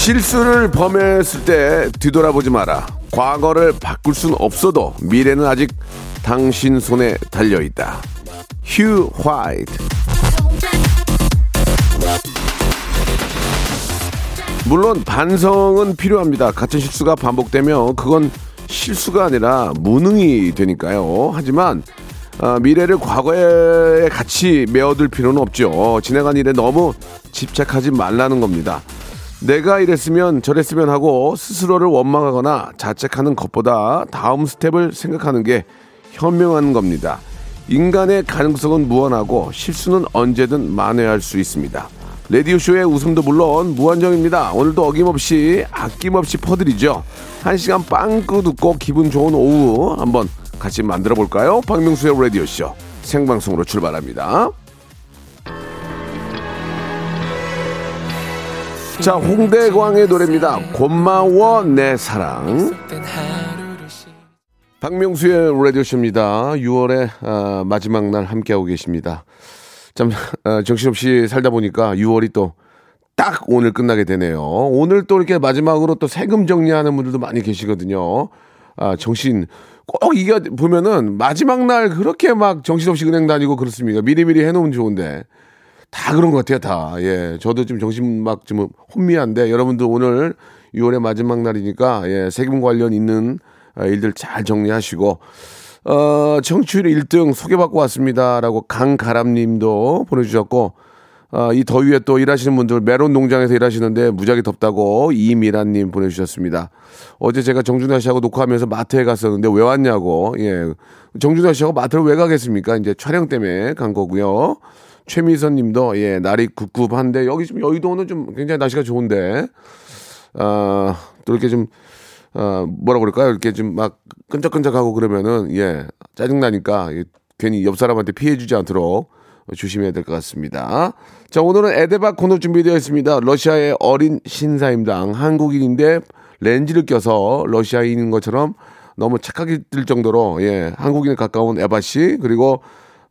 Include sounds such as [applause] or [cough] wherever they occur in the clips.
실수를 범했을 때 뒤돌아보지 마라. 과거를 바꿀 순 없어도 미래는 아직 당신 손에 달려 있다. 휴 화이트. 물론 반성은 필요합니다. 같은 실수가 반복되면 그건 실수가 아니라 무능이 되니까요. 하지만 아, 미래를 과거에 같이 메어둘 필요는 없죠. 지나간 일에 너무 집착하지 말라는 겁니다. 내가 이랬으면 저랬으면 하고 스스로를 원망하거나 자책하는 것보다 다음 스텝을 생각하는 게 현명한 겁니다. 인간의 가능성은 무한하고 실수는 언제든 만회할 수 있습니다. 라디오쇼의 웃음도 물론 무한정입니다. 오늘도 어김없이 아낌없이 퍼드리죠. 한 시간 빵꾸 듣고 기분 좋은 오후 한번 같이 만들어 볼까요? 박명수의 라디오쇼 생방송으로 출발합니다. 자, 홍대광의 노래입니다. 고마워 내 사랑. 박명수의 라디오쇼입니다. 6월의 아, 마지막 날 함께하고 계십니다. 참 아, 정신없이 살다 보니까 6월이 또 딱 오늘 끝나게 되네요. 오늘 또 이렇게 마지막으로 또 세금 정리하는 분들도 많이 계시거든요. 아, 정신 꼭 이게 보면은 마지막 날 그렇게 막 정신없이 은행 다니고 그렇습니다. 미리미리 해놓으면 좋은데 다 그런 것 같아요, 다. 예. 저도 좀 정신 막좀 혼미한데 여러분들 오늘 6월의 마지막 날이니까 예, 세금 관련 있는 아, 일들 잘 정리하시고 어, 청취율 1등 소개받고 왔습니다라고 강가람 님도 보내주셨고 어, 이 더위에 또 일하시는 분들 메론 농장에서 일하시는데 무지하게 덥다고 이미란 님 보내주셨습니다. 어제 제가 정준하 씨하고 녹화하면서 마트에 갔었는데 왜 왔냐고 예 정준하 씨하고 마트를 왜 가겠습니까? 이제 촬영 때문에 간 거고요. 최미선 님도 예 날이 굽굽한데 여기 좀 여의도는 좀 굉장히 날씨가 좋은데 아, 또 이렇게 좀, 어, 뭐라 그럴까요? 이렇게 좀 막 끈적끈적하고 그러면은, 예, 짜증나니까 예, 괜히 옆 사람한테 피해 주지 않도록 조심해야 될 것 같습니다. 자, 오늘은 에데바 코너 준비되어 있습니다. 러시아의 어린 신사임당, 한국인인데 렌즈를 껴서 러시아인인 것처럼 너무 착하게 들 정도로, 예, 한국인에 가까운 에바 씨, 그리고,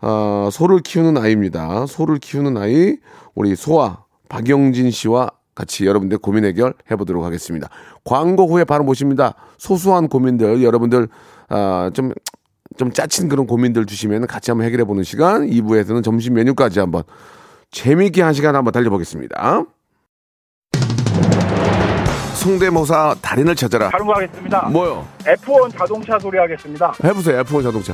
어, 소를 키우는 아이입니다. 소를 키우는 아이, 우리 소아, 박영진 씨와 같이 여러분들 고민 해결 해보도록 하겠습니다. 광고 후에 바로 모십니다. 소소한 고민들 여러분들 아, 좀, 좀 짜친 그런 고민들 주시면 같이 한번 해결해 보는 시간 2부에서는 점심 메뉴까지 한번 재미있게 한 시간 한번 달려보겠습니다. 송대모사 달인을 찾아라. 바로 가겠습니다. 뭐요? F1 자동차 소리 하겠습니다. 해보세요. F1 자동차.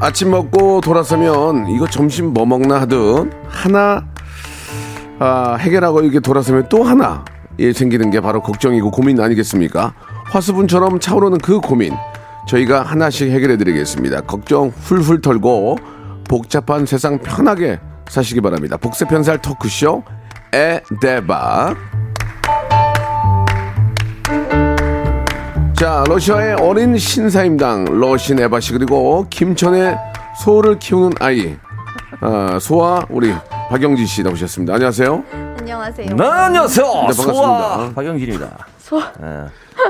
아침 먹고 돌아서면 이거 점심 뭐 먹나 하듯 하나 아, 해결하고 이렇게 돌아서면 또 하나 예, 생기는 게 바로 걱정이고 고민 아니겠습니까? 화수분처럼 차오르는 그 고민 저희가 하나씩 해결해 드리겠습니다. 걱정 훌훌 털고 복잡한 세상 편하게 사시기 바랍니다. 복세 편살 토크쇼 에데바 자 러시아의 어린 신사임당 러신 에바씨 그리고 김천의 소를 키우는 아이 아, 소아 우리 박영진 씨 나오셨습니다. 안녕하세요. 안녕하세요. 네, 안녕하세요. 네, 반갑습니다. 소아 박영진입니다.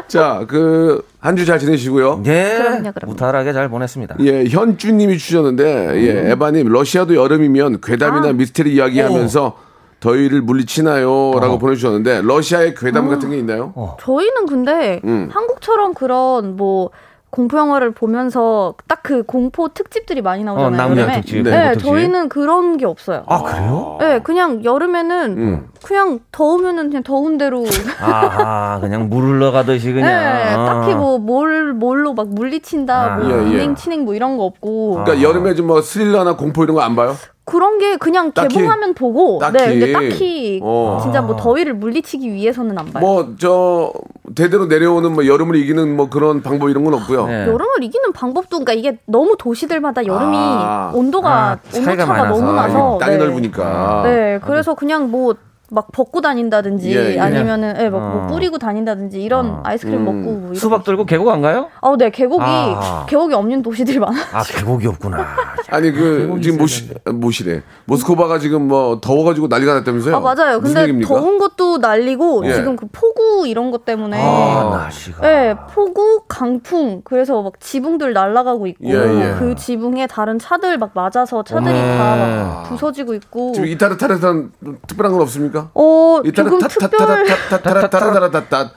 자, 그 한 주 잘 지내시고요. 네, 그럼요, 그럼요. 무탈하게 잘 보냈습니다. 예, 현주님이 주셨는데, 예, 에바님, 러시아도 여름이면 괴담이나 미스테리 이야기하면서 더위를 물리치나요?라고 보내주셨는데, 러시아에 괴담 같은 게 있나요? 저희는 근데 음. 한국처럼 그런 뭐 공포 영화를 보면서 딱 그 공포 특집들이 많이 나오잖아요. 어, 여름에. 특집, 네. 네, 특집. 저희는 그런 게 없어요. 아 그래요? 네, 그냥 여름에는 음. 그냥 더우면은 그냥 더운 대로. [laughs] 아 그냥 물 흘러가듯이 그냥. 네, 아. 딱히 뭐 뭘 뭘로 막 물리친다, 아. 뭐 예, 예. 진행 친행 뭐 이런 거 없고 그러니까 여름에 좀 뭐 스릴러나 공포 이런 거 안 봐요? 그런 게 그냥 딱히- 개봉하면 보고, 딱히. 네, 근데 딱히 어. 진짜 뭐 더위를 물리치기 위해서는 안 봐요. 뭐, 저, 대대로 내려오는 뭐 여름을 이기는 뭐 그런 방법 이런 건 없고요. 네. 여름을 이기는 방법도 그러니까 이게 너무 도시들마다 여름이 아. 온도가 아, 차이가 온도차가 많아서. 너무 아, 나서 이게 땅이 네. 넓으니까. 네, 그래서 그냥 뭐 막 벗고 다닌다든지 예, 예. 아니면은 예, 막 뭐 어. 뿌리고 다닌다든지 이런 아이스크림 음. 먹고 뭐 이런 수박 들고 계곡 안 가요? 어, 네, 계곡이 아. 계곡이 없는 도시들이 많아. 아 계곡이 없구나. [laughs] 아니, 그, 지금 모시, 모시래. 모스크바가 지금 뭐 더워가지고 난리가 났다면서요? 아, 맞아요. 근데 얘기입니까? 더운 것도 난리고 예. 지금 그 폭우 이런 것 때문에 아 날씨가. 네, 폭우, 강풍, 그래서 막 지붕들 날아가고 있고, 예, 예. 그 지붕에 다른 차들 막 맞아서 차들이 어머. 다막 부서지고 있고. 지금 이타르타르탄 특별한 건 없습니까? 있습니까? 어, 조금 특별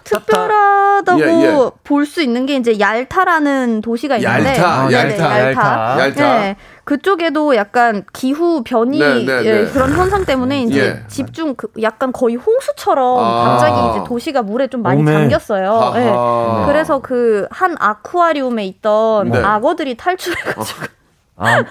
특별하다고 볼수 있는 게 이제 얄타라는 도시가 있는데 얄타, 아, 얄타, 얄타, 그쪽에도 약간 기후 변이 네, 네, 예, 그런 현상 때문에 이제 집중 그 약간 거의 홍수처럼 아~ 갑자기 이제 도시가 물에 좀 많이 오메. 잠겼어요. 예. 그래서 그 한 아쿠아리움에 있던 악어들이 탈출해가지고. 어. 아.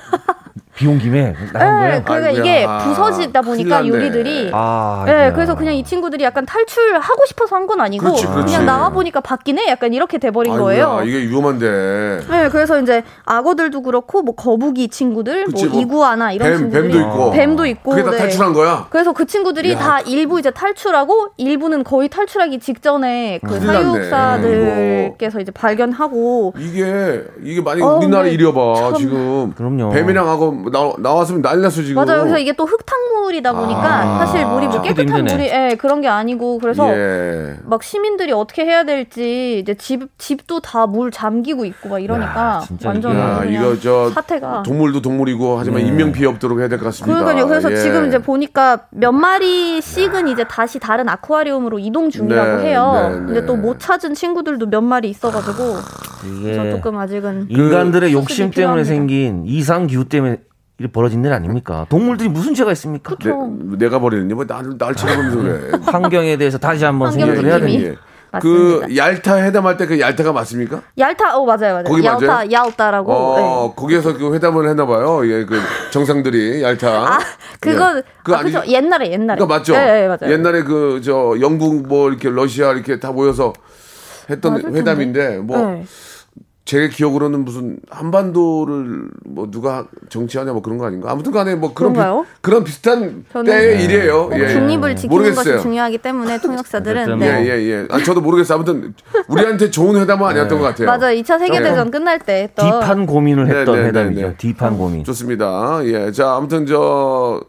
비온 김에 나간 네, 거예요? 그러니까 아이고야. 이게 부서지다 보니까. 유리들이 아, 네. 그래서 그냥 이 친구들이 약간 탈출하고 싶어서 한 건 아니고 그렇지, 그렇지. 냥 나와 보니까 바뀌네 약간 이렇게 돼 버린 아이고야, 거예요. 이게 위험한데. 네, 그래서 이제 악어들도 그렇고 뭐 거북이 친구들, 그치, 뭐 뭐 이구아나 이런 뱀, 친구들이 뱀도 있고. 뱀도 있고, 그게 다 네. 탈출한 거야? 그래서 그 친구들이 야. 다 일부 이제 탈출하고 일부는 거의 탈출하기 직전에 그 사육사들께서 이제 발견하고 이게, 이게 만약 에 어, 우리나라 일이어봐, 참- 지금. 그럼요. 뱀이랑 하고 나, 나왔으면 난리 났어, 지금. 맞아요. 그래서 이게 또 흙탕물이다 보니까 아. 사실 물이 뭐 깨끗한 힘드네. 물이 예, 그런 게 아니고 그래서 예. 막 시민들이 어떻게 해야 될지 이제 집 집도 다 물 잠기고 있고 막 이러니까 야, 완전 야, 이거 저 사태가 동물도 동물이고 하지만 네. 인명 피해 없도록 해야 될 것 같습니다. 그러니까요. 그래서 예. 지금 이제 보니까 몇 마리씩은 이제 다시 다른 아쿠아리움으로 이동 중이라고 네, 해요. 네, 근데 네. 또못 찾은 친구들도 몇 마리 있어가지고 그래서 이게 조금 아직은 인간들의 그 욕심 때문에 필요합니다. 생긴 이상 기후 때문에 이렇게 벌어진 일 아닙니까? 동물들이 무슨 죄가 있습니까? 내, 내가 버리는 뭐 나를 날 쳐다보면서 그래. [laughs] 환경에 대해서 다시 한번 생각을 해야. 예. 그 얄타 회담할 때 그 얄타가 맞습니까? 얄타, 어 맞아요, 맞아요. 거기 맞아요? 야우타라고. 어, 네. 거기에서 그 회담을 했나 봐요. 예, 그 정상들이 얄타. 아, 그건 예. 그거 아, 그죠? 옛날에 옛날에. 그거 맞죠? 네, 네, 맞아요. 옛날에 그 저 영국 뭐 이렇게 러시아 이렇게 다 모여서 했던 맞을 텐데. 회담인데 뭐 네. 제 기억으로는 무슨 한반도를 뭐 누가 정치하냐 뭐 그런 거 아닌가? 아무튼 간에 뭐 그런 비? 그런 비슷한 때의 일이에요. 꼭 예. 중립을 지키는 모르겠어요. 것이 중요하기 때문에 통역사들은 네. 예, 예, 예. 아, 저도 모르겠어요. 아무튼 우리한테 좋은 회담은 아니었던 것 같아요. 맞아요. 2차 세계 대전 네. 끝날 때 했던 딥한 고민을 네, 했던 네, 네, 회담이죠. 네. 딥한 고민. 좋습니다. 예. 자, 아무튼 저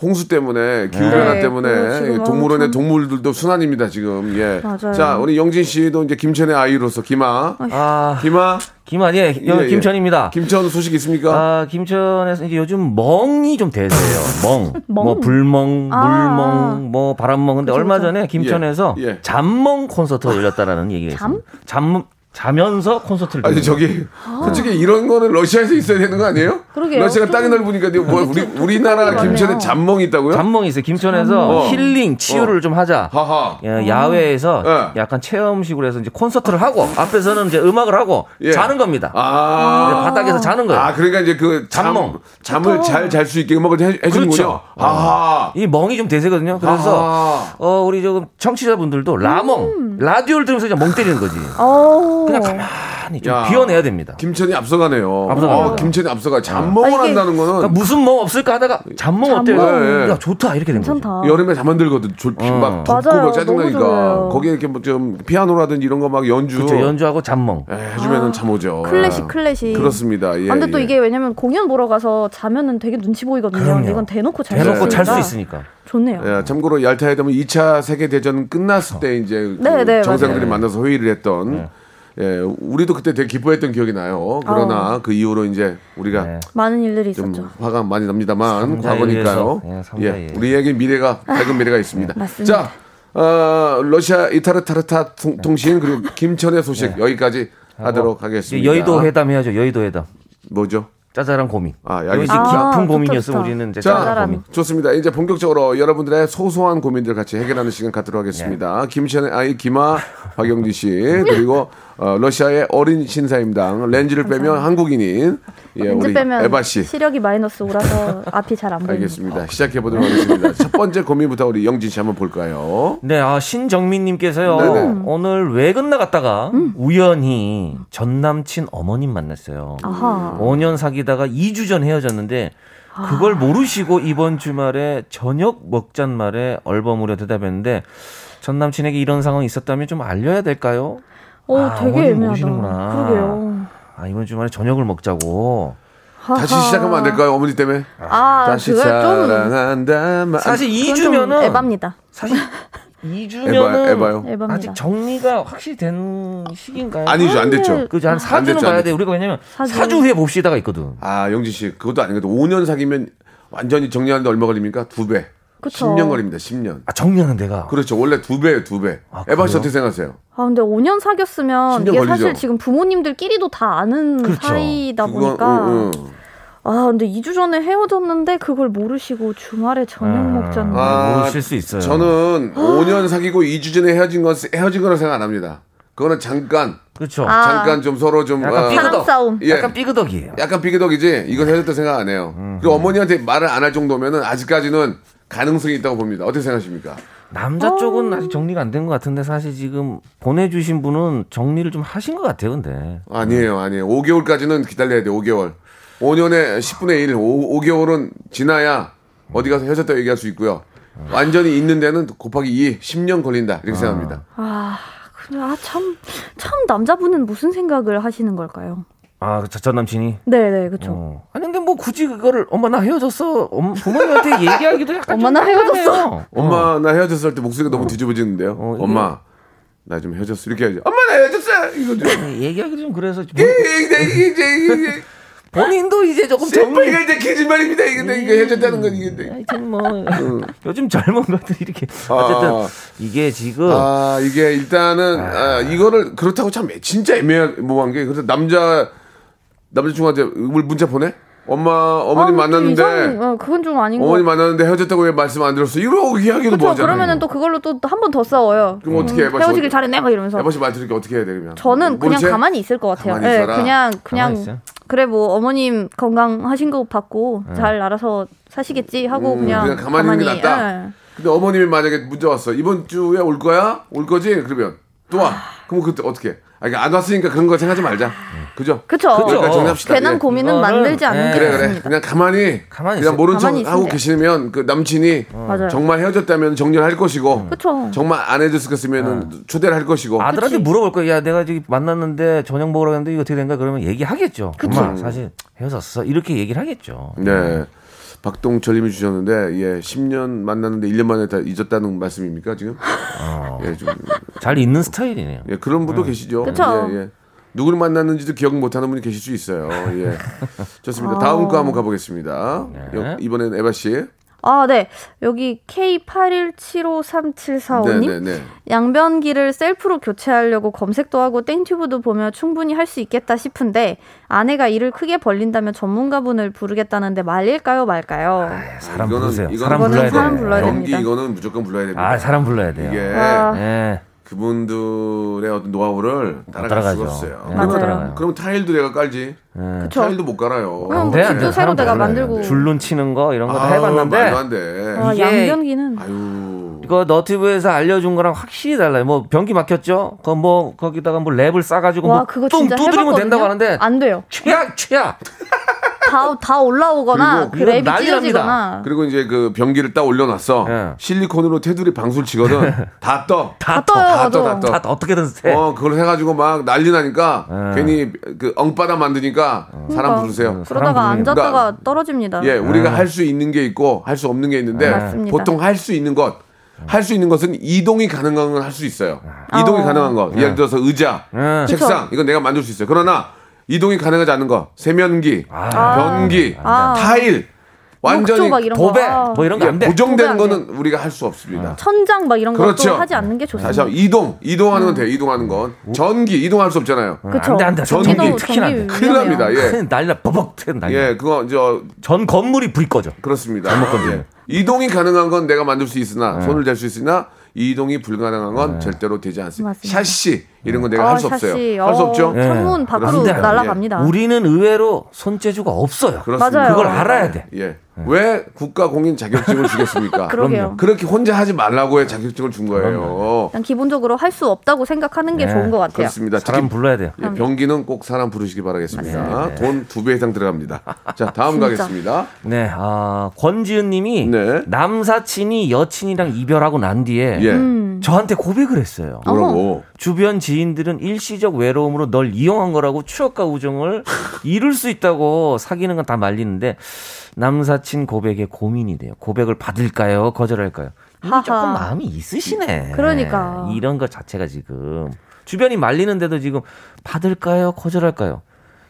홍수 때문에 기후 변화 네, 때문에 지금 동물원의 동물들도 순환입니다 지금. 예. 맞아요. 자, 우리 영진 씨도 이제 김천의 아이로서 김아, 아, 김아, 김한 예, 예, 예. 김천입니다. 김천 소식 있습니까? 아, 김천에서 이제 요즘 멍이 좀 대세예요. 멍. [laughs] 멍? 뭐 불멍, 아. 물멍, 뭐 바람멍. 근데 얼마 전에 김천에서 예, 예. 잠멍 콘서트가 열렸다라는 얘기가 잠? 있습니다. 잠 자면서 콘서트를 아니. 저기 솔직히 이런 거는 러시아에서 있어야 되는 거 아니에요? 그러게요. 러시아가 땅이 좀- 넓으니까 뭐 우리 우리나라 김천에. 잠멍이 있다고요? 잠멍이 있어요. 김천에서 어. 힐링 치유를 좀 하자. 하하. 예, 야외에서 네. 약간 체험식으로 해서 이제 콘서트를 하고 앞에서는 이제 음악을 하고 예. 자는 겁니다. 아. 네, 바닥에서 자는 거예요. 아, 그러니까 이제 그 잠, 잠멍. 잠을 잘 잘 수 있게 음악을 해, 해주는군요. 그렇죠. 아하. 이 멍이 좀 대세거든요. 그래서 아하. 어 우리 조금 청취자분들도 라멍 라디오를 들으면서 그냥 멍 때리는 거지. 어. 그냥 가만히 좀 야. 비워내야 됩니다. 김천이 앞서가네요. 앞서가네요. 어, 김천이 앞서가. 잠멍을 아, 이게- 한다는 거는 그러니까 무슨 멍 없을까 하다가 잠멍 어때요? 예. 야 좋다 이렇게 된 거죠. 괜찮다. 여름에 잠 안 들거든. 졸, 어. 막 덥고 맞아요. 막 짜증나니까. 좋아요. 거기에 이렇게 뭐 좀 피아노라든지 이런 거 막 연주. 그렇죠. 연주하고 잠멍. 예, 해주면은 잠 오죠. 클래식 예. 클래식. 그렇습니다. 예, 아, 근데 또 예. 이게 왜냐면 공연 보러 가서 자면은 되게 눈치 보이거든요. 그럼요. 이건 대놓고 잘 대놓고 수잘수 있으니까 있으니까. 좋네요. 예, 참고로 얄타에 되면 2차 세계 대전 끝났을 때 이제 그 네, 네, 정상들이 맞아요. 만나서 회의를 했던 예, 우리도 그때 되게 기뻐했던 기억이 나요. 그러나 그 이후로 이제 우리가 네. 많은 일들이 좀 있었죠. 화가 많이 납니다만 과거니까요. 의해서, 예, 예, 우리에게 미래가 밝은 미래가 있습니다. 맞습니다. 자, 어, 러시아 이타르타르타 통- 통신 그리고 김천의 소식 여기까지 하도록 이제 하겠습니다. 여의도 회담 해야죠. 여의도 회담. 뭐죠? 짜잘한 고민. 아, 여기. 아, 깊은 좋다. 우리는 이제 자. 고민. 좋습니다. 이제 본격적으로 여러분들의 소소한 고민들 같이 해결하는 시간 갖도록 하겠습니다. 네. 김천의 아이 김아 박영지 씨 그리고 어, 러시아의 어린 신사임당 렌즈를 빼면 한국인인 예, 렌즈 우리 빼면 에바 씨. 시력이 마이너스 오라서 앞이 잘 안 보입니다. 알겠습니다. 시작해 보도록 하겠습니다. 첫 번째 고민부터 우리 영진 씨 한번 볼까요? 네, 아, 신정민님께서요. 네네. 음. 오늘 외근 나갔다가 우연히 전 남친 어머님 만났어요. 아하. 5년 사귀다가 2주 전 헤어졌는데 그걸 모르시고 이번 주말에 저녁 먹잔 말에 얼버무려 대답했는데 전 남친에게 이런 상황이 있었다면 좀 알려야 될까요? 어, 아, 되게. 모르시는구나. 그러게요. 아, 이번 주말에 저녁을 먹자고. 다시. 시작하면 안 될까요? 어머니 때문에? 아, 다시 그걸 좀 사랑한다. 마- 사실 그건 좀 2주면은 에바입니다. 사실 [laughs] 에바요, 2주면은 에바요. 에바입니다. 아직 정리가 확실히 된 시기인가요? 아니죠, 안 됐죠. 그죠 한안 4주는 됐죠, 안 봐야 돼. 우리가 왜냐면 사주. 4주 후에 봅시다가 있거든. 아, 영진 씨, 그것도 아니거든. 5년 사귀면 완전히 정리하는데 얼마 걸립니까? 두 배. 그쵸. 10년 걸립니다. 10년. 아, 정리하는 데가. 그렇죠. 원래 두 배예요, 두 배. 아, 에바 씨? 어떻게 생각하세요? 아 근데 5년 사귀었으면 10년 이게 걸리죠. 사실 지금 부모님들끼리도 다 아는 그렇죠. 사이다 그건, 보니까 응, 응. 아 근데 2주 전에 헤어졌는데 그걸 모르시고 주말에 저녁 아. 먹자는 아, 모르실 수 있어요. 저는 5년 사귀고 2주 전에 헤어진 건 헤어진 거라 생각 안 합니다. 그거는 잠깐 그렇죠. 아. 잠깐 좀 서로 좀 약간 어, 삐그덕. 사랑 싸움. 예. 약간 삐그덕이에요. 약간 비교덕이지 이건 헤어졌다 생각 안 해요. 그리고 어머니한테 말을 안 할 정도면은 아직까지는 가능성이 있다고 봅니다. 어떻게 생각하십니까? 남자 쪽은 아직 정리가 안 된 것 같은데 사실 지금 보내주신 분은 정리를 좀 하신 것 같아요, 근데. 아니에요, 아니에요. 5개월까지는 기다려야 돼. 5개월. 5년에 10분의 1, 5, 5개월은 지나야 어디 가서 헤어졌다 얘기할 수 있고요. 완전히 있는 데는 곱하기 2, 10년 걸린다. 이렇게 생각합니다. 아 그래 아 참 참 남자분은 무슨 생각을 하시는 걸까요? 아, 저- 전 남친이. 네네 그렇죠. 어. 아니 근데 뭐 굳이 그거를 엄마 나 헤어졌어. 엄, 부모님한테 얘기하기도 약간 엄마, 좀나 헤어졌어. [laughs] 엄마 나 헤어졌을 때 목소리가 너무 뒤집어지는데요. 어, 이게- 엄마 나 좀 헤어졌어 이렇게 해야지. 엄마 나 헤어졌어 이거죠. 어, 얘기하기 좀 그래서 좀 이게 [laughs] 본인도 이제 조금 정리. 이게 이제 거짓말입니다. 이게 내 이게 헤어졌다는 건 이게. 내. 하여튼 뭐 요즘 젊은 것들 이렇게 어쨌든 아. 이게 지금 아 이게 일단은 아, 이거를 그렇다고 참 진짜 애매모호한 게 그래서 남자 남자친구한테 물 문자 보내? 엄마 어머니 아, 좀 만났는데 이상, 어, 그건 좀 아닌 거 어머니. 만났는데 헤어졌다고 왜 말씀 안 들었어? 이러고 이야기도. 뭐하잖아요. 그러면은 또 그걸로 또 한 번 더 싸워요. 그럼 어떻게 해? 헤어지길 잘했네 막 이러면서. 에버씨 말 들으니까 어떻게 해야 돼 그러면? 저는 그냥 모르지? 가만히 있을 것 같아요. 가만히 예, 있어라. 그냥 가만히 그냥? 그래 뭐 어머님 건강하신 거 받고 잘 알아서 사시겠지 하고 음, 그냥, 그냥 가만히 있는 게 낫다. 예. 근데 어머님이 만약에 문자 왔어 이번 주에 올 거야? 올 거지? 그러면 또 와. 그럼 그때 어떻게? 해? 아, 그러니까 안 왔으니까 그런 거 생각하지 말자. 그죠? 그쵸. 여기까지 정리합시다. 괜한 예. 고민은 만들지 않는 예. 게 그래 그래. 그냥 가만히 가만히 그냥 있어. 모른 척 가만히 하고 계시면 그 남친이 맞아요. 정말 헤어졌다면 정리를 할 것이고 그쵸. 정말 안 헤어졌으면 초대를 할 것이고 아들한테 물어볼 거야. 야, 내가 저기 만났는데 저녁 먹으러 갔는데 이거 어떻게 된 거야? 그러면 얘기하겠죠. 엄마, 사실 헤어졌어. 이렇게 얘기를 하겠죠. 네 박동철님이 주셨는데 예 10년 만났는데 1년 만에 다 잊었다는 말씀입니까 지금? 예, 좀, 잘 있는 스타일이네요. 예 그런 분도 계시죠. 그쵸. 예, 예. 누구를 만났는지도 기억 못하는 분이 계실 수 있어요. 예. [laughs] 좋습니다. 다음 거 한번 가보겠습니다. 여- 이번엔 에바 씨 아, 네. 여기 K81753745님. 네네네. 양변기를 셀프로 교체하려고 검색도 하고 땡튜브도 보며 충분히 할 수 있겠다 싶은데 아내가 일을 크게 벌린다면 전문가분을 부르겠다는데 말릴까요 말까요? 사람 이거는- 부르세요. 이거는 사람 불러야 사람 돼요. 불러야 됩니다. 이거는 무조건 불러야 됩니다. 아, 사람 불러야 돼요. 이게 아. 예. 그분들의 어떤 노하우를 따라갈. 수가 없어요. 예, 그러면. 그러면 타일도 내가 깔지. 예. 타일도 못 깔아요. 그럼 안 집도 돼. 새로 내가. 만들고. 줄눈 치는 거 이런 거다 아, 해봤는데 말도 안 돼. 와, 이게- 양변기는 아유. 이거 너튜브에서 알려준 거랑 확실히 달라요. 뭐 변기 막혔죠? 그뭐 거기다가 뭐 랩을 싸가지고 와 뭐 그거 뚱 두드리면. 된다고 하는데 안 돼요. 최악 최악. 다, 다 올라오거나 그 그리고 랩이 이건 난리 찢어지거나 그리고 이제 그 변기를 딱 올려놨어. 예. 실리콘으로 테두리 방술 치거든. [laughs] 다 떠. 다 떠요, 다 떠, 맞아. 다 떠. 다 어떻게든 해. 어, 그걸 해가지고 막 난리 나니까 예. 괜히 그 엉바다 만드니까 사람 그러니까. 부르세요. 그러다가 사람 앉았다가 그러니까- 떨어집니다. 예, 우리가 할 수 있는 게 있고 할 수 없는 게 있는데 맞습니다. 보통 할 수 있는 것, 할 수 있는 것은 이동이 가능한 건 할 수 있어요. 이동이 어. 가능한 거, 예를 들어서 의자, 음. 책상, 이건 내가 만들 수 있어요. 그러나 이동이 가능하지 않은 거, 세면기, 아. 변기, 아. 타일, 완전히 욕조 막 이런 도배 거. 아. 뭐 이런 거 예, 안 돼. 안 거는 우리가 할 수 없습니다. 천장 막 이런 그렇죠. 것도 하지 않는 게 다시 좋습니다. 한번 이동, 이동하는 건 돼요. 이동하는 건 전기 이동할 수 없잖아요. 그쵸. 안 돼, 안 돼. 전기 특히나 안 돼. 큰일 납니다. 예, 큰 난리나 버벅 튼 난리. 예, 그거 저전 건물이 불 꺼져. 그렇습니다. 예. 이동이 가능한 건 내가 만들 수 있으나 손을 댈 수 있으나 이동이 불가능한 건 절대로 되지 않습니다. 샤시 이런 건 내가 아, 할수 없어요. 샤시. 할수 어, 없죠. 예. 창문 밖으로 돼. 날아갑니다. 우리는 의외로 손재주가 없어요. 그렇습니다. 맞아요. 그걸 알아야 돼. 예. 왜 국가 공인 자격증을 주겠습니까? [laughs] 그러게요. 그렇게 혼자 하지 말라고 해 자격증을 준 거예요. 그냥 기본적으로 할 수 없다고 생각하는 게 네, 좋은 것 같아요. 그렇습니다. 사람 특히 불러야 돼요. 예, 병기는 꼭 사람 부르시기 바라겠습니다. 네. 돈두 배 이상 들어갑니다. 자, 다음 가겠습니다. 네, 아, 권지은 님이 네. 남사친이 여친이랑 이별하고 난 뒤에 예. 음. 저한테 고백을 했어요. 뭐라고? 주변 지인들은 일시적 외로움으로 널 이용한 거라고 추억과 우정을 [laughs] 이룰 수 있다고 사귀는 건 다 말리는데 남사친 고백에 고민이 돼요. 고백을 받을까요? 거절할까요? 이미 하하. 조금 마음이 있으시네. 그러니까. 이런 것 자체가 지금 주변이 말리는데도 지금 받을까요? 거절할까요?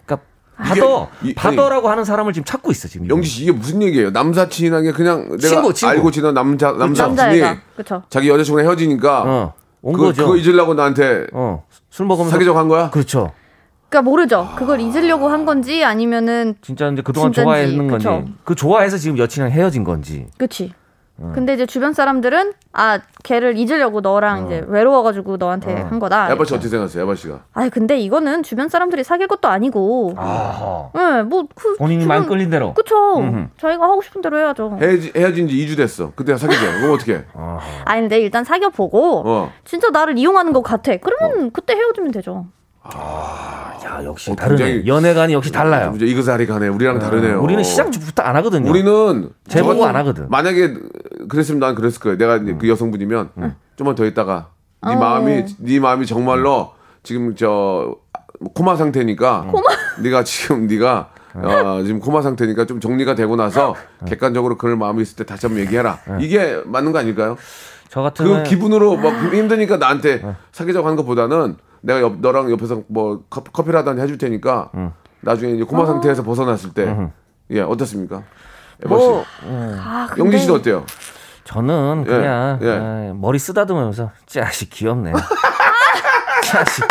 그러니까 받어 이게 이- 받어라고 하는 사람을 지금 찾고 있어 지금. 영지 씨 이게 무슨 얘기예요? 남사친이라는 게 그냥 내가 친구, 친구. 알고 지낸 남자 남사친이 그렇죠. 자기 여자친구랑 헤어지니까 어, 온 그거, 거죠. 그거 잊으려고 나한테 어, 술 먹으면서 사귀자고 한 거야? 그렇죠. 그러니까 모르죠. 그걸 잊으려고 한 건지 아니면은 진짜 이제 그동안 진짠지, 좋아했는 건지 그쵸. 그 좋아해서 지금 여친이랑 헤어진 건지 그치. 근데 이제 주변 사람들은 아 걔를 잊으려고 너랑 이제 외로워가지고 너한테 한 거다. 야바 씨 어떻게 생각하세요? 야바 씨가 아 근데 이거는 주변 사람들이 사귈 것도 아니고. 아, 네, 뭐 그, 본인이 마음 끌린 대로 그쵸. 음흠. 자기가 하고 싶은 대로 해야죠. 헤어지, 헤어진 지 2주 됐어. 그때 사귀자. 그럼 어떻게? [laughs] 아니 근데 일단 사귀어 보고 어. 진짜 나를 이용하는 것 같아. 그러면 그때 헤어지면 되죠. 야 역시 어, 다르네 연애관이 역시 달라요 이제 이그사리 가네. 우리랑 다르네요. 우리는 시작부터 안 하거든요 우리는 제보고 저- 안 하거든 만약에 그랬으면 난 그랬을 거예요. 내가 음. 그 여성분이면 좀만 더 있다가 네 어. 마음이 네 마음이 정말로 지금 저 코마 상태니까 네가 지금 네가 어, 지금 코마 상태니까 좀 정리가 되고 나서 객관적으로 그럴 마음이 있을 때 다시 한번 얘기해라. 이게 맞는 거 아닐까요? 저 같은 그 기분으로 막 힘드니까 나한테 어. 사귀자고 하는 것보다는 내가 옆, 너랑 옆에서 뭐 커피, 커피라도 한잔 해줄 테니까 나중에 이제 코마 상태에서 벗어났을 때 예, 어떻습니까? 에버 씨. 뭐아 근데 영진 씨도 어때요? 저는 예, 그냥 예. 에, 머리 쓰다듬으면서 짜식 귀엽네 짜식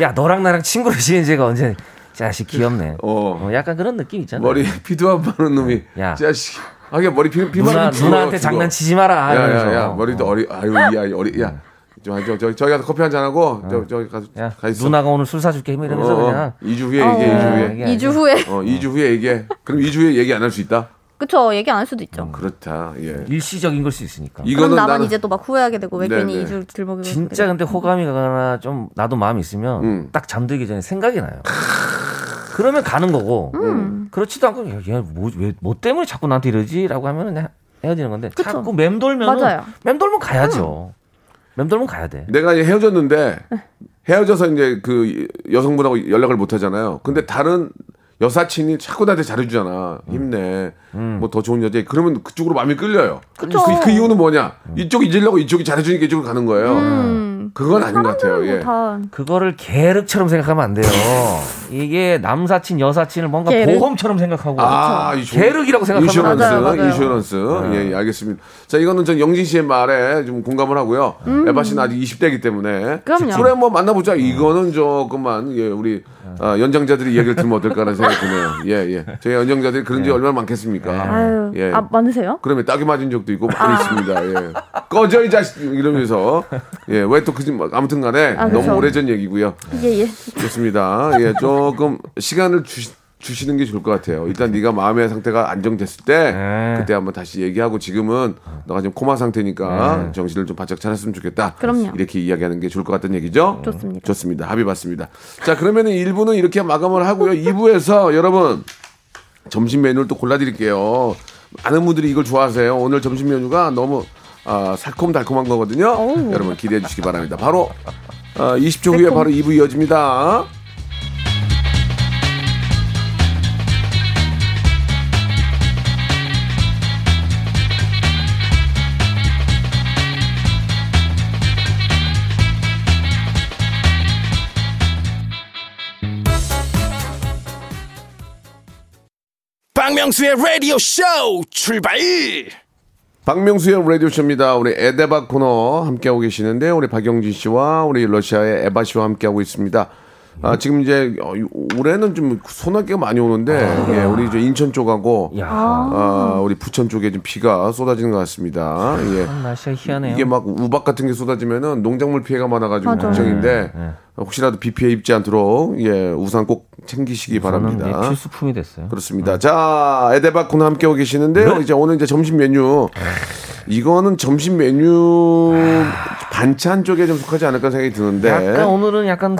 야 너랑 나랑 친구로 지낸 지가 언제 짜식 귀엽네 어. 어, 약간 그런 느낌 있잖아요 머리 [laughs] 피도한 바는 놈이 야. 자식. 하게 머리 피 피만 누나 누나한테 장난치지 마라 이러면서. 야야야 머리도 어리 아유 야 어리 야. 저 저 저, 저기 가서 커피 한 잔 하고 저 저기 가서 야, 가 있어. 누나가 오늘 술 사줄게 뭐 이러면서 어, 그냥 2주 후에 얘기해. 2주 후에. 이게 2주 후에 어 2주 후에 얘기해. 그럼 2주 후에 얘기 안 할 수 있다? 그쵸 얘기 안 할 수도 있죠. 그렇다. 예. 일시적인 걸 수 있으니까 그럼 이거는 나만 나는 이제 또 막 후회하게 되고 왜 네, 괜히 네. 2주 들먹이고 진짜 근데 호감이 가거나 좀 나도 마음이 있으면 음. 딱 잠들기 전에 생각이 나요. 그러면 가는 거고 음. 그렇지도 않고 야뭐 왜 뭐 때문에 자꾸 나한테 이러지라고 하면은 헤어지는 건데 그쵸. 자꾸 맴돌면. 맴돌면 가야죠. 맴돌면 가야 돼. 내가 이제 헤어졌는데 헤어져서 이제 그 여성분하고 연락을 못 하잖아요. 근데 다른 여사친이 자꾸 나한테 잘해주잖아. 힘내. 뭐더 좋은 여자. 그러면 그쪽으로 마음이 끌려요. 그. 그 이유는 뭐냐? 이쪽 잊으려고 이쪽이 잘해주니까 이쪽으로 가는 거예요. 음. 그건 아닌 것 같아요. 예. 다 그거를 계륵처럼 생각하면 안 돼요. 이게 남사친 여사친을 뭔가 계륵. 보험처럼 생각하고 아, 계륵이라고 생각하면 인슈런스. 인슈런스. 예, 예, 알겠습니다. 자, 이거는 전 영진 씨의 말에 좀 공감을 하고요. 에바 씨는 아직 20대이기 때문에. 음. 그럼요. 그래, 뭐 만나보자. 이거는 조금만, 예, 우리, 아, 연장자들이 얘기를 들으면 어떨까라는 생각이 드네요. 예, 예. 저희 연장자들이 그런 지 얼마나 많겠습니까? 아유, 예. 아, 많으세요? 그러면 딱이 맞은 적도 있고 많이 있습니다. 예. 꺼져 이 자식 이러면서 예 왜 또 그지 아무튼 간에 아, 너무. 오래전 얘기고요. 예, 예. 좋습니다. 예 조금 시간을 주시, 주시는 게 좋을 것 같아요. 일단 네가 마음의 상태가 안정됐을 때 네. 그때 한번 다시 얘기하고 지금은 너가 지금 코마 상태니까 정신을 좀 바짝 차렸으면 좋겠다. 그럼요. 이렇게 이야기하는 게 좋을 것 같다는 얘기죠. 좋습니다. 좋습니다. 합의 봤습니다. 자 그러면은 1부는 이렇게 마감을 하고요. 2부에서 [laughs] 여러분 점심 메뉴를 또 골라드릴게요. 많은 분들이 이걸 좋아하세요. 오늘 점심 메뉴가 너무 아, 살콤달콤한 거거든요. 어우. 여러분 기대해 주시기 바랍니다. 바로 아, 20초 후에 바로 2부 이어집니다. 박명수의 라디오 쇼 출발 박명수의 라디오 쇼입니다. 우리 에데바 코너 함께하고 계시는데 우리 박영진 씨와 우리 러시아의 에바 씨와 함께하고 있습니다. 아, 지금 이제 어, 이- 올해는 좀 소나기가 많이 오는데 예, 우리 이제 인천 쪽하고 야, 아, 우리 부천 쪽에 좀 비가 쏟아지는 것 같습니다. 예. 날씨가 희한해요. 이게 막 우박 같은 게 쏟아지면은 농작물 피해가 많아가지고 맞아요. 걱정인데 네. 혹시라도 비 피해 입지 않도록 예 우산 꼭 챙기시기 바랍니다. 필수품이 됐어요. 그렇습니다. 자, 에데바코는 함께하고 계시는데요. 네. 이제 오늘 이제 점심 메뉴. 이거는 점심 메뉴 반찬 쪽에 좀 속하지 않을까 생각이 드는데. 약간 오늘은 약간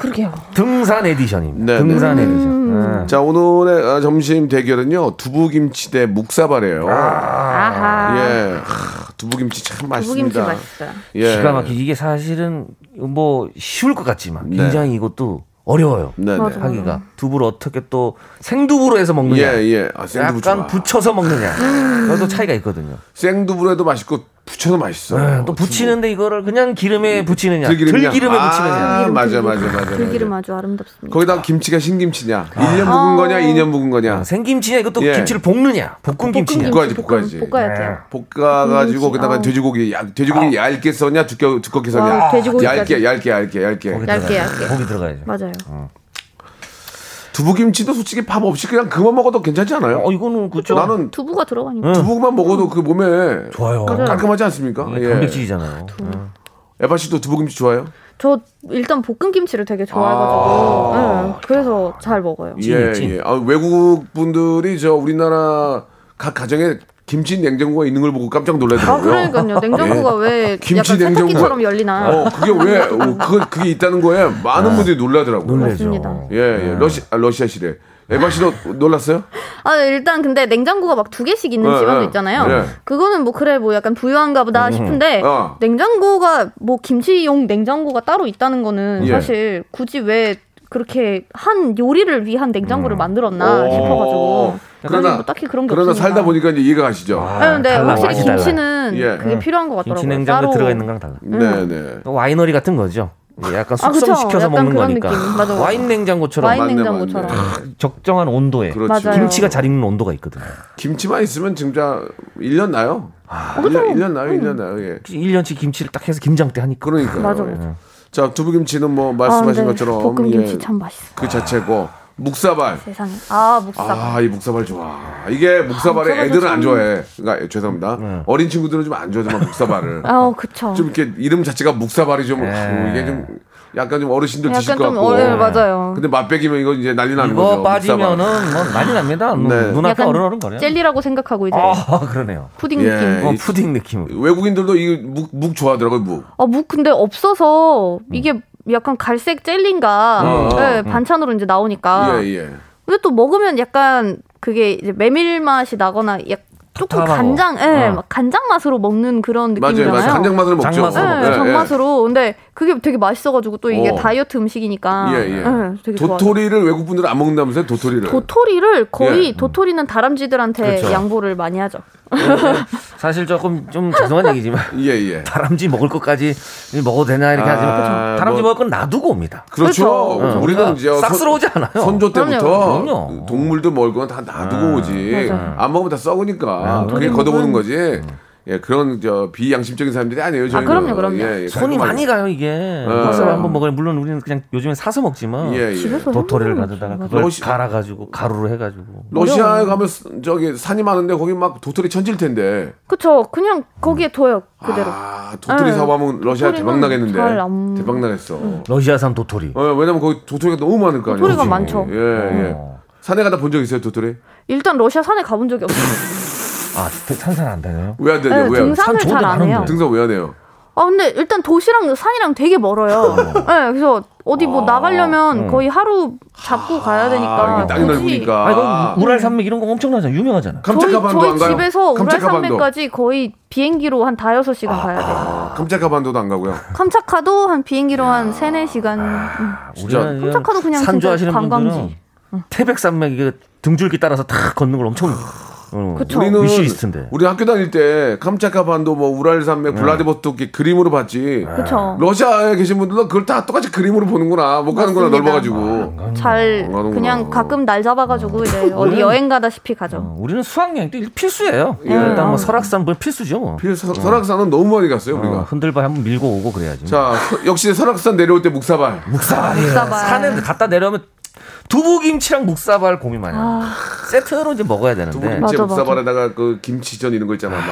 등산 에디션입니다. 네, 등산 네. 에디션. 네. 자, 오늘의 어, 점심 대결은요. 두부김치 대 묵사발이에요. 아하. 예. 하, 두부김치 참 두부김치 맛있습니다. 맛있어요. 예. 기가 막히게 이게 사실은 뭐 쉬울 것 같지만 네. 굉장히 이것도 어려워요. 네, 네. 맞아. 하기가 두부를 어떻게 또 생두부로 해서 먹느냐, 예, 예. 아, 생두부 약간 좋아. 부쳐서 먹느냐, 음. 그것도 차이가 있거든요. 생두부에도 맛있고 부쳐도 맛있어. 네, 또 부치는데 이거를 그냥 기름에 부치느냐, 들기름이냐? 들기름에 아, 부치느냐. 맞아, 맞아, 맞아. 들기름 맞아. 아주 아름답습니다. 거기다 김치가 신김치냐? 아. 1년 묵은 거냐? 2년 묵은 거냐? 아, 생김치냐 이것도 예. 김치를 볶느냐, 볶은 김치냐. 볶아야지, 볶아야지. 볶아야 돼요. 볶아가지고 김치, 그다가 아우. 돼지고기 야, 돼지고기 얇게 써냐 두껍게 써냐 와우, 돼지고기까지. 얇게 얇게 얇게 얇게 얇게, 들어가야죠. 얇게. 거기 들어가야죠. 맞아요. 두부김치도 솔직히 밥 없이 그냥 그만 먹어도 괜찮지 않아요? 어 이거는 그죠. 나는 두부가 들어가니까. 응. 두부만 먹어도 그 몸에 좋아요. 깔끔하지 않습니까? 이게 예. 단백질이잖아요. 에바 씨도 두부김치 좋아해요? 저 일단 볶은 김치를 되게 좋아해가지고 네, 그래서 잘 먹어요. 예, 찐. 예. 아, 외국 분들이 저 우리나라 각 가정에 김치 냉장고가 있는 걸 보고 깜짝 아 놀라더라고요. 그러니까요. 냉장고가 왜 김치 세탁기처럼 열리나? 어, 그게 왜 어, 그 그게 있다는 거에 많은 분들이 놀라더라고요. 맞습니다. 예, 예. 러시 아, 러시아 시대. 에바 씨도 놀랐어요? 아 일단 근데 냉장고가 막 두 개씩 있는 네, 집안도 네. 있잖아요. 네. 그거는 뭐 그래 뭐 약간 부유한가 보다 싶은데 어. 냉장고가 뭐 김치용 냉장고가 따로 있다는 거는 예. 사실 굳이 왜 그렇게 한 요리를 위한 냉장고를 만들었나 오. 싶어가지고 그러나 뭐 딱히 그런 게 그러나 없으니까. 살다 보니까 이제 이해가 가시죠. 네, 근데 달라, 확실히 맛이. 김치는 예. 그게 필요한 것 같더라고요. 김치 냉장고에 따로. 들어가 있는 거랑 달라. 네, 네. 와이너리 같은 거죠. 예, 약간 아, 그쵸. 숙성시켜서 약간 먹는 그런 거니까. 느낌. 맞아. 와인 냉장고처럼 와인 맞네, 냉장고처럼. 맞네. 적정한 온도에 그렇죠. 맞아요. 김치가 잘 익는 온도가 있거든요. 김치만 있으면 진짜 1년 나요. 아, 1년, 1년 나요, 1년 나요. 예. 1년치 김치를 딱 해서 김장 때 하니까. 그러니까. 맞아, 맞아. 자, 두부김치는 뭐 말씀하신 아, 네. 것처럼 볶음 김치 예, 참 맛있어. 그 자체고 묵사발. 세상에. 아 묵사. 아, 이 묵사발 좋아. 이게 묵사발에 묵사발도 애들은 안 참- 좋아해. 그러니까 죄송합니다. 네. 어린 친구들은 좀 안 좋아하지만 묵사발을. 아 [laughs] 그쵸. 좀 이렇게 이름 자체가 묵사발이 좀 네. 어, 이게 좀 약간 좀 어르신들 약간 드실 것좀 같고. 어려 맞아요. 근데 맛배기면 이거 이제 난리 나는 이거 거죠. 빠지면은 묵사발. 뭐 난리 납니다. 네. 눈앞에 약간 어른어른 거려요. 젤리라고 생각하고 이제 아 [laughs] 그러네요. 푸딩 예. 느낌. 어, 푸딩 느낌. 외국인들도 이 묵 묵 좋아하더라고요, 묵. 아, 묵 근데 없어서 이게 약간 갈색 젤리인가 어, 네, 반찬으로 이제 나오니까. 예, 예. 근데 또 먹으면 약간 그게 이제 메밀 맛이 나거나 약 조금. 간장, 예, 어. 막 간장 맛으로 먹는 그런 맞아요, 느낌이잖아요. 맞아요. 간장 맛을 먹죠. 장맛으로 네, 먹죠. 예, 예. 장맛으로. 근데 그게 되게 맛있어가지고 또 이게 어. 다이어트 음식이니까. 예, 예. 네, 되게 좋아요. 도토리를 외국 분들은 안 먹는다면서요? 도토리를. 도토리를 거의 예. 도토리는 다람쥐들한테 그렇죠. 양보를 많이 하죠. 사실 조금 좀 죄송한 얘기지만 [laughs] 예, 예. 다람쥐 먹을 것까지 먹어도 되냐 이렇게 아, 하지만 다람쥐 뭐- 먹을 건 놔두고 옵니다. 그렇죠. 그렇죠. 우리는 이제 싹스러우지 않아요. 선조 때부터 그럼요. 그럼요. 동물도 먹을 건 다 놔두고 오지. 맞아요. 안 먹으면 다 썩으니까. 그게 우리 걷어보는 거지. 예, 그런 저 비양심적인 사람들이 아니에요. 저희는. 그럼요, 그럼요. 예, 예, 손이. 많이 가요 이게. 그래서 한번 먹어요. 물론 우리는 그냥 요즘에 사서 먹지만 예, 예. 집에서 도토리를 가져다가. 그걸 러시- 갈아가지고 가루로 해가지고. 러시아에 가면 스- 저기 산이 많은데 거기 막 도토리 천질 텐데. 그쵸. 그냥 거기에 둬요. 그대로. 아, 도토리 네. 사와면 러시아 대박 나겠는데. 잘 안- 대박 나겠어. 러시아산 도토리. 어, 왜냐면 거기 도토리가 너무 많을 거 아니에요. 도토리가 그치? 많죠. 예, 예. 어. 산에 가다 본 적 있어요, 도토리? 일단 러시아 산에 가본 적이 없어요. [laughs] 아 산산 안 되나요? 왜 안 되냐? 네, 왜? 안- 등산을 산잘안 해요. 등산 왜 안 해요? 아 근데 일단 도시랑 산이랑 되게 멀어요. 네, 그래서 어디 뭐 나가려면 거의 하루 잡고 가야 되니까. 아, 땅이 넓으니까. 아 이거 우랄 산맥 이런 거 엄청나잖아요. 유명하잖아요. 저희, 저희 안 가요? 집에서 깜짝가반도. 우랄 산맥까지 거의 비행기로 한 다여섯 시간 가야 돼요. 아, 깜짝가반도도 안 가고요. 캄차카도 한 비행기로 한 세네 시간 진짜. 우리는 이런 깜짝카도 그냥 산 진짜 좋아하시는 관광지. 분들은 태백산맥 이게 등줄기 따라서 다 걷는 걸 엄청. 어, 그쵸. 우리는 위시리스트인데. 우리 학교 다닐 때 캄차카반도 뭐 우랄 산맥 블라디보스토크 그림으로 봤지. 그쵸. 러시아에 계신 분들은 그걸 다 똑같이 그림으로 보는구나. 못 가는구나 맞습니다. 넓어가지고. 잘안 가는구나. 그냥 가끔 날 잡아가지고 이제 어디 여행 가다시피 가죠. 어, 우리는 수학여행 또 필수예요. 예. 일단 뭐 설악산 뭐 필수죠. 뭐. 필- 서- 설악산은 너무 많이 갔어요 우리가. 어, 흔들바 한번 밀고 오고 그래야지. 자 서- 역시 설악산 내려올 때 묵사발. 묵사발이에요. 묵사발. 산에 갔다 내려오면 두부김치랑 묵사발 고민 많이 해요. 세트로 이제 먹어야 되는데. 두부김치 맞아. 묵사발에다가 그 김치전 이런 거 있잖아 막.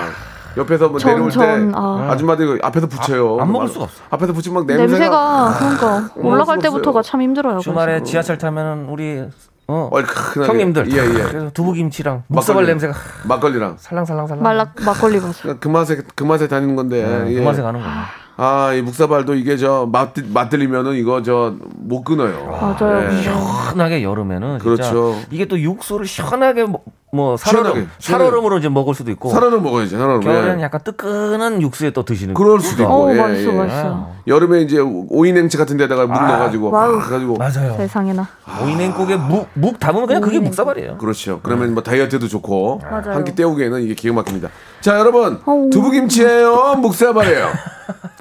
옆에서 뭐 전, 내려올 때 전, 아. 아줌마들이 앞에서 붙여요. 안 먹을 막 수가 없어. 앞에서 붙이면 막 냄새가. 냄새가 그러니까 올라갈 때부터가. 참 힘들어요. 주말에 그래서. 지하철 타면은 우리 어, 얼큰하게. 형님들 예, 예. 그래서 두부김치랑 묵사발. 냄새가 막걸리랑. 살랑살랑살랑. 말락 막걸리 맛. 그 맛에 그 맛에 다니는 건데. 네, 예. 그 맛에 가는 거예요. 아, 이 묵사발도 이게 저 맛, 맛들리면은 이거 저 못 끊어요. 맞아요. 예. 근데 시원하게 여름에는 그렇죠. 이게 또 육수를 시원하게 뭐, 뭐 살얼음 살얼음으로 이제 먹을 수도 있고 살얼음 먹어야지, 살얼음. 겨울에는 예. 약간 뜨끈한 육수에 또 드시는 그럴 수도 있고. 어 예, 맛있어 예. 맛있어. 여름에 이제 오이냉채 같은 데다가 묵 넣어가지고. 와우. 그래가지고. 맞아요. 세상에나. 오이냉국에 묵, 묵 담으면 그냥 그게 묵사발이에요. 그렇죠. 그러면 뭐 다이어트도 좋고. 한 끼 때우기에는 이게 기가 막힙니다. 자, 여러분. 두부김치예요, 묵사발이에요.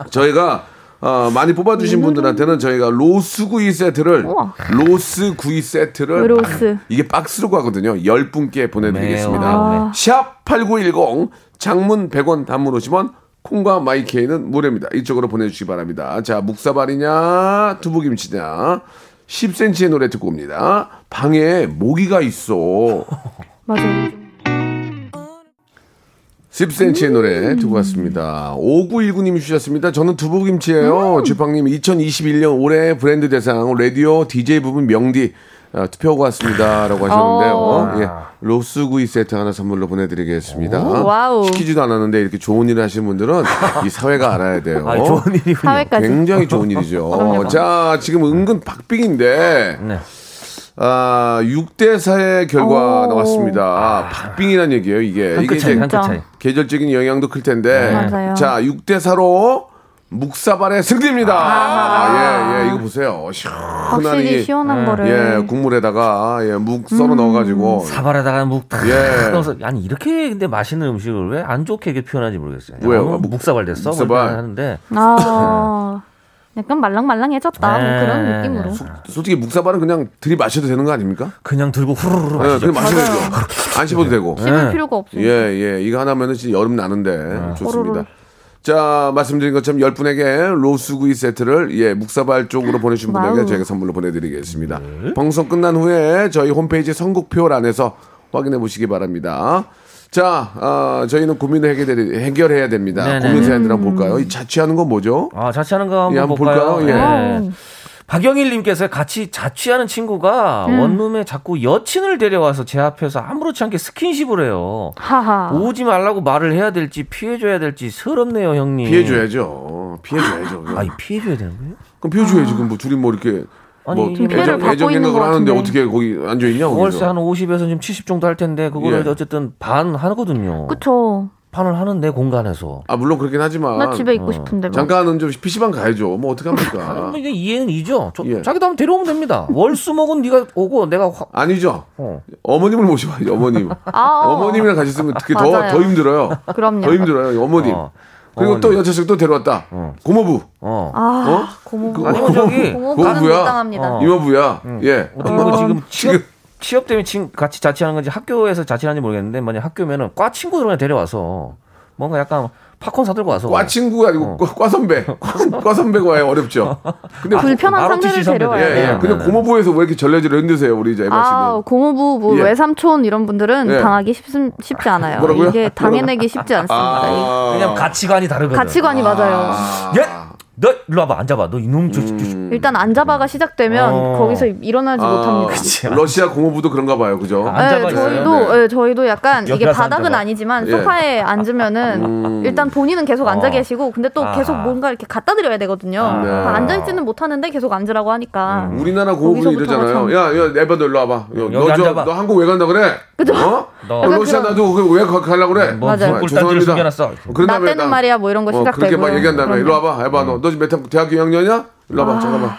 저희가 어, 많이 뽑아주신 분들한테는 저희가 로스구이 세트를 우와. 로스구이 세트를 로스. 이게 박스로 가거든요. 10분께 보내드리겠습니다. 매우, 매우. 샵8910 장문 100원 단문 50원 콩과 마이케이는 무료입니다. 이쪽으로 보내주시기 바랍니다. 자 묵사발이냐 두부김치냐 10cm의 노래 듣고 옵니다. 방에 모기가 있어. 맞아요. 10cm의 노래 듣고 왔습니다. 5919님이 주셨습니다. 저는 두부김치예요. 주팡님 2021년 올해 브랜드 대상 라디오 DJ 부분 명디 어, 투표하고 왔습니다 라고 하셨는데요. 어. 예, 로스구이 세트 하나 선물로 보내드리겠습니다. 와우. 시키지도 않았는데 이렇게 좋은 일을 하시는 분들은 이 사회가 알아야 돼요. 아, 좋은 일이군요. 사회까지. 굉장히 좋은 일이죠. [laughs] 자, 지금 은근 박빙인데 네. 아, 6대 4의 결과 오. 나왔습니다. 아, 박빙이란 얘기예요, 이게. 한 이게 끗 차이, 이제. 계절적인 영향도 클 텐데. 맞아요. 자, 6대 4로 묵사발의 승리입니다. 아, 예, 예, 이거 보세요. 시원한 확실히 이, 시원한 거를. 예, 국물에다가 예, 묵 썰어 넣어가지고. 사발에다가 묵탁 예. 넣어서 아니 이렇게 근데 맛있는 음식을 왜 안 좋게 이렇게 표현하는지 모르겠어요. 왜요? 야, 묵- 묵사발 됐어? 묵사발. 뭐 이렇게 하는데 아 [laughs] 약간 말랑말랑해졌다 뭐 네. 그런 느낌으로. 솔직히 묵사발은 그냥 들이마셔도 되는 거 아닙니까? 그냥 들고 후루룩 예, 마시죠. 그냥 마셔도 되죠. 안 씹어도 되고. 씹을 네. 필요가 없어요. 예, 예. 이거 하나면은 진짜 여름 나는데 좋습니다. 호로로. 자, 말씀드린 것처럼 10분에게 로스구이 세트를 예, 묵사발 쪽으로 보내주신 분에게. 저희가 선물로 보내드리겠습니다. 방송 끝난 후에 저희 홈페이지 선곡표란에서 확인해 보시기 바랍니다. 자, 어, 저희는 고민을 해결해, 해결해야 됩니다. 네네. 고민 사연들 한번 볼까요? 이 자취하는 건 뭐죠? 아 자취하는 거 한번 예, 한번 볼까요? 볼까요? 예. 네. 박영일님께서 같이 자취하는 친구가 음. 원룸에 자꾸 여친을 데려와서 제 앞에서 아무렇지 않게 스킨십을 해요. 하하. 오지 말라고 말을 해야 될지 피해줘야 될지 서럽네요, 형님. 피해줘야죠. 피해줘야죠. 아니 피해줘야 되는 거예요? 그럼 피해줘야지. 그럼 뭐 둘이 뭐 이렇게 뭐 피해를 애정, 받고 애정 있는 생각을 것 하는데 같은데. 어떻게 거기 앉아 있냐? 월세 거기서. 한 50에서 지금 70 정도 할 텐데 그거를 예. 어쨌든 반 하거든요. 그쵸. 판을 하는 내 공간에서. 아 물론 그렇긴 하지만 나 집에 있고 싶은데 뭐. 잠깐은 좀 PC방 가야죠. 뭐 어떻게 합니까? 뭐 이게 이해는 이죠. 저, 예. 자기도 한번 데려오면 됩니다. 월수목은 네가 오고 내가 화, 아니죠. 어. 어머님을 모셔봐야죠. 어머님. 아, 어머님이랑 같이 있으면 그게 더, 맞아요. 더 힘들어요. 그럼요. 더 힘들어요. 어머님. 어. 그리고 어머님. 또 여자친구 또 데려왔다. 고모부. 어. 아, 고모부. 아니면 저기 고모부는 고모부야. 어. 이모부야. 예. 그리고 지금 취업, 지금 취업 때문에 친- 같이 자취하는 건지 학교에서 자취하는지 모르겠는데 만약 학교면은 과 친구들 그냥 데려와서 뭔가 약간 팝콘 사들고 와서 과 친구가 아니고 과, 과 선배. [laughs] 과 선배가 와야 어렵죠. 근데 불편한 바로 상대를. 데려와야 예, 돼요. 예. 근데 네, 네. 고모부에서 왜 이렇게 전래질을 흔드세요, 우리 이제 에바 씨는? 아, 고모부, 뭐 예. 외삼촌 이런 분들은 예. 당하기 쉽, 쉽지 않아요. 뭐라고요? 이게 당해내기 쉽지 않습니다. 아. 왜냐면 가치관이 다르거든. 가치관이 맞아요. 야, 너 일로 와봐 앉아봐. 너 이놈 저, 저, 저, 음. 일단 안잡아가 시작되면 어. 거기서 일어나지 아, 못합니다. 러시아 고모부도 그런가 봐요, 그죠? 아, 앉아봐 네, 있어요. 저희도 네. 예, 저희도 약간 이게 바닥은 앉아봐. 아니지만 예. 소파에 앉으면은 음. 일단 본인은 계속 앉아 어. 계시고 근데 또 계속 아하. 뭔가 이렇게 갖다 드려야 되거든요. 네. 앉아 있지는 못하는데 계속 앉으라고 하니까. 우리나라 고모부는 거기서부터가 이러잖아요. 참- 야, 야, 에바 너 일로 와봐. 야, 여기 너, 저, 앉아봐. 너 한국 왜 간다 그래? 그죠? 어? 너. 너 러시아 나도 그왜 가려고 그래? 뭐 맞아요. 무슨 꿀단지를 숨겨놨어. 그런 나 다음에 때는 말이야 뭐 이런 거 어, 그렇게 시작되고. 막 얘기한 다음에 일로 와봐. 에바 너, 너 지금 몇 학, 대학교 2학년이야? 일로 아. 와봐. 잠깐만.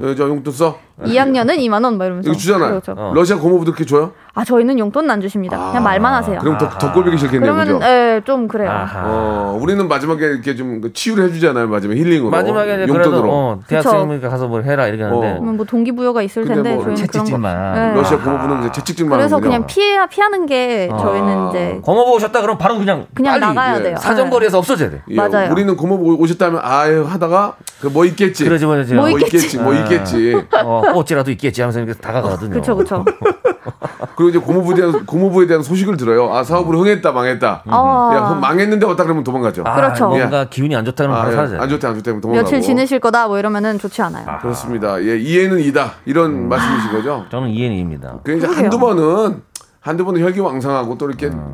여, 저 용돈 써? 2학년은 2만 원막 이러면서. 이거 주잖아요. 그렇죠. 어. 러시아 고모부도 그렇게 줘요? 아 저희는 용돈은 안 주십니다. 그냥 말만 하세요. 그럼 더, 더 꼴보기 싫겠네요. 그러면 그죠? 예, 좀 그래요. 아하. 어, 우리는 마지막에 이렇게 좀그 치유를 해주잖아요. 마지막에 힐링으로. 마지막에 이제 용돈으로. 어, 대학생이니까 가서 뭘 해라 이렇게 하는데 어. 뭐 동기부여가 있을 텐데 뭐 저희는 그런 거. 예. 러시아 고모부는 이제 채찍질만 그래서 하는군요. 그냥 피해 피하는 게 저희는 이제 고모부 오셨다 그럼 바로 그냥 그냥 빨리 나가야 예. 돼요. 사정거리에서 없어져야 돼. 예, 맞아요. 우리는 고모부 오셨다면 아유 하다가 그뭐 있겠지. 그러지. 뭐뭐 있겠지. 있겠지. 뭐 있겠지. 어, 꽃이라도 있겠지 하면서 이렇게 다가가거든요. 그렇죠, 그렇죠. [laughs] 그리고 이제 고모부에 대한 고모부에 대한 소식을 들어요. 아 사업으로 흥했다 망했다. 아. 야 그럼 망했는데 왔다 그러면 도망가죠. 아, 그렇죠. 뭔가 기운이 안 좋다 그러면 아, 바로 예. 사라져요. 안 좋다 안 좋다 그러면 도망가고. 며칠 지내실 거다 뭐 이러면은 좋지 않아요. 그렇습니다. 예 이해는 이다 이런 말씀이신 거죠. 저는 이해입니다. 그 이제 그러게요. 한두 번은 한두 번은 혈기왕성하고 또 이렇게, 또 이렇게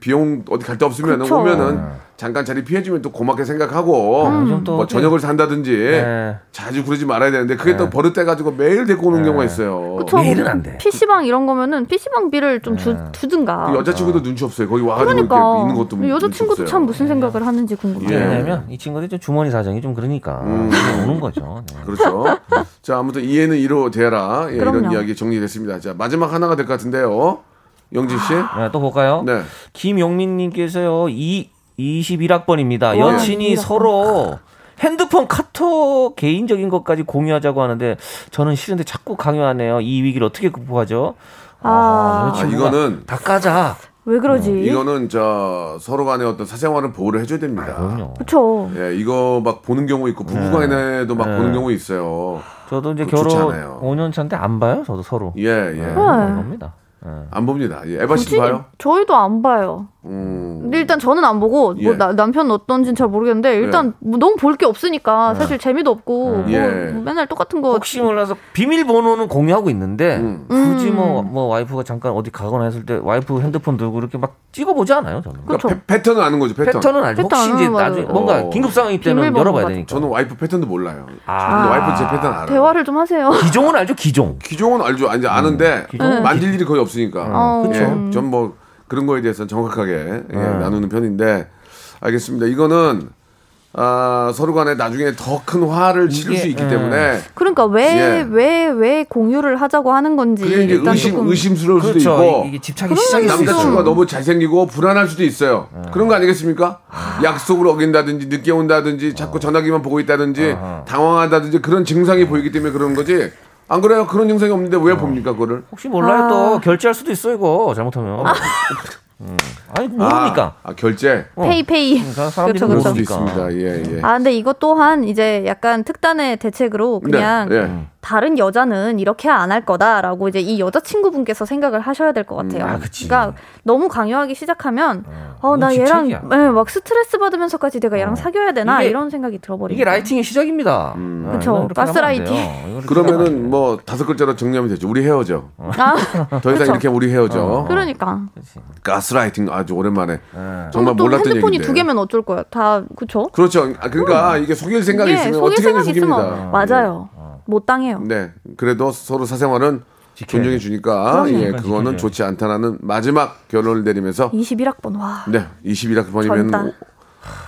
비용 어디 갈 데 없으면 그쵸. 오면은 잠깐 자리 피해주면 또 고맙게 생각하고 또뭐 저녁을 산다든지 네. 자주 그러지 말아야 되는데 그게 또 버릇돼 가지고 매일 데리고 오는 경우가 있어요. 그쵸. 매일은 안 돼. PC방 이런 거면은 PC방 비를 좀 주, 주든가. 그 여자친구도 눈치 없어요. 거기 와가지고 그러니까 이렇게 있는 것도 여자친구도. 참 무슨 생각을 하는지 궁금해요. 예. 왜냐면 이 친구들이 좀 주머니 사정이 좀 그러니까 그냥 오는 거죠. 네. 그렇죠. 자, 아무튼 이해는 이로 되라. 예, 이런. 이야기 정리됐습니다. 자, 마지막 하나가 될 것 같은데요. 영진 씨. 네, 또 볼까요? 네. 김용민님께서요. 이 21학번입니다. 와. 여친이 21학번. 서로 핸드폰 카톡 개인적인 것까지 공유하자고 하는데 저는 싫은데 자꾸 강요하네요. 이 위기를 어떻게 극복하죠? 아, 아, 이거는 다 까자. 왜 그러지? 이거는 저 서로 간의 어떤 사생활을 보호를 해줘야 됩니다. 그쵸. 예, 이거 막 보는 경우 있고 부부간에도 막 네. 보는 경우 있어요. 저도 이제 결혼 않아요. 5년 차인데 안 봐요. 저도 서로. 예, 예. 네. 겁니다. 예. 안 봅니다. 예, 에바 씨 굳이 봐요? 저희도 안 봐요. 음. 근데 일단 저는 안 보고 예. 뭐 나- 남편 어떤지는 잘 모르겠는데 일단 뭐 너무 볼 게 없으니까 사실 재미도 없고 뭐, 예. 뭐 맨날 똑같은 거 혹시 몰라서 비밀번호는 공유하고 있는데 음. 굳이 뭐, 뭐 와이프가 잠깐 어디 가거나 했을 때 와이프 핸드폰 들고 이렇게 막 찍어보지 않아요 저는 그러니까 그쵸. 패, 턴은 아는 거죠, 패턴. 패턴은 알죠 혹시 패턴은 이제 맞아요. 나중에 뭔가 어. 긴급 상황일 때는 열어봐야 같은 되니까 저는 와이프 패턴도 몰라요. 아. 근데 와이프 제 패턴 알아요. 대화를 좀 하세요. 기종은 알죠 기종 기종은 알죠. 아니, 아는데 기종은 만질 일이 거의 없 으니까. 어, 예, 그쵸. 전뭐 그런 거에 대해서는 정확하게 예, 나누는 편인데 알겠습니다. 이거는 아, 서로 간에 나중에 더 큰 화를 치를 이게, 수 있기 예. 때문에 그러니까 왜 예. 왜왜 공유를 하자고 하는 건지 그게 이제 일단 의심 조금 의심스러울 수도 그렇죠 있고 이- 이게 집착이 시작이 수 남자친구가 너무 잘생기고 불안할 수도 있어요. 네. 그런 거 아니겠습니까? 약속을 어긴다든지 늦게 온다든지 자꾸 전화기만 보고 있다든지 당황하다든지 그런 증상이 보이기 때문에 그런 거지. 안 그래요? 그런 증상이 없는데 왜 봅니까 그거를? 혹시 몰라요 아. 또 결제할 수도 있어 이거 잘못하면 음. 아니 모르니까 아, 아, 결제 페이페이. 그 사람들이 그쵸, 그쵸. 수도 모르니까. 있습니다. 예, 예. 아 근데 이것 또한 이제 약간 특단의 대책으로 그냥 네, 예. 다른 여자는 이렇게 안 할 거다라고 이제 이 여자친구분께서 생각을 하셔야 될 것 같아요. 아, 그치. 러니까 너무 강요하기 시작하면 어, 나 이건 얘랑. 네, 막 스트레스 받으면서까지 내가 얘랑 사귀어야 되나 이게- 이런 생각이 들어버리고 이게 라이팅의 시작입니다 아, 그렇게 하면 안 가스라이팅. 그러면은. 뭐 다섯 글자로 정리하면 되죠. 우리 헤어져. 아, [laughs] 더 이상 그쵸. 이렇게 우리 헤어져. 그러니까 가스라이팅 아주 오랜만에 네. 정말 또 몰랐던 핸드폰이 얘기인데. 두 개면 어쩔 거야. 다 그쵸? 그렇죠. 아, 그러니까 이게 속일 생각이 예, 있으면 속일 어떻게든 생각 속입니다. 있으면 맞아요. 못 당해요. 네. 그래도 서로 사생활은 존중해 돼. 주니까 그럼요. 예, 그거는. 좋지 않다라는 마지막 결론을 내리면서 21학번 와. 네, 21학번이면 젊다.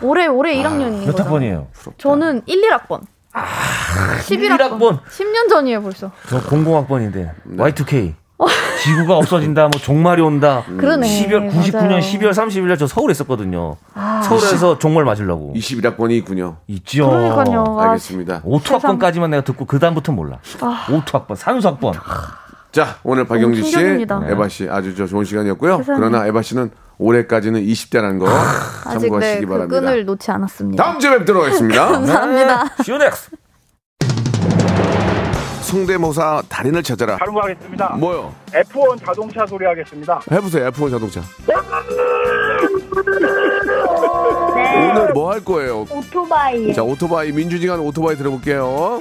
올해 올해 1학년인 몇 거죠. 학번이에요? 저는 1, 1학번. 11학번. 11학번. 10년 전이에요 벌써. 저 00학번인데 네. Y2K. 지구가 없어진다, 뭐 종말이 온다. 그러네. 12월 99년 맞아요. 12월 30일 날 저 서울에 있었거든요. 아. 서울에서 종말 맞으려고. 21학번이 있군요. 있죠. 그러니까요. 아, 알겠습니다. 오투학번까지만 내가 듣고 그 다음부터 몰라. 아. 오투학번, 산수학번. 자, 오늘 박영지 씨, 충격입니다. 에바 씨 아주 저 좋은 시간이었고요. 세상에. 그러나 에바 씨는 올해까지는 20대라는 거 아직 참고하시기 네, 그 바랍니다. 끈을 놓지 않았습니다. 다음 주에 뵙도록 하겠습니다. [laughs] 감사합니다. 시오넥스. 성대모사 달인을 찾아라. 바로 가겠습니다. 뭐요? F1 자동차 소리 하겠습니다. 해보세요. F1 자동차. 오늘 뭐 할 거예요? 오토바이. 자, 오토바이 민주지간 오토바이 들어볼게요.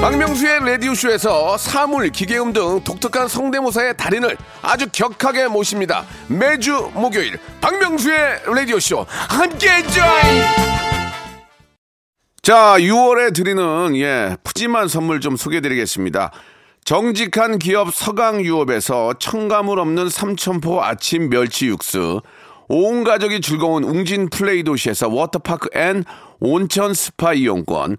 박명수의 라디오쇼에서 사물, 기계음 등 독특한 성대모사의 달인을 아주 격하게 모십니다. 매주 목요일 박명수의 라디오쇼 함께해 줘잉! 자, 6월에 드리는 예 푸짐한 선물 좀 소개해 드리겠습니다. 정직한 기업 서강유업에서 첨가물 없는 삼천포 아침 멸치 육수, 온 가족이 즐거운 웅진 플레이 도시에서 워터파크 and 온천 스파 이용권,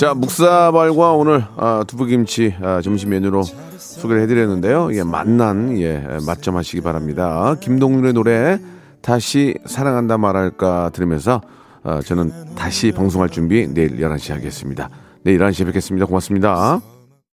자, 묵사발과 오늘 아, 두부김치 아, 점심 메뉴로 소개를 해드렸는데요. 예, 만난 예, 맛점 하시기 바랍니다. 김동률의 노래 다시 사랑한다 말할까 들으면서 아, 저는 다시 방송할 준비 내일 11시에 하겠습니다. 내일 11시에 뵙겠습니다. 고맙습니다.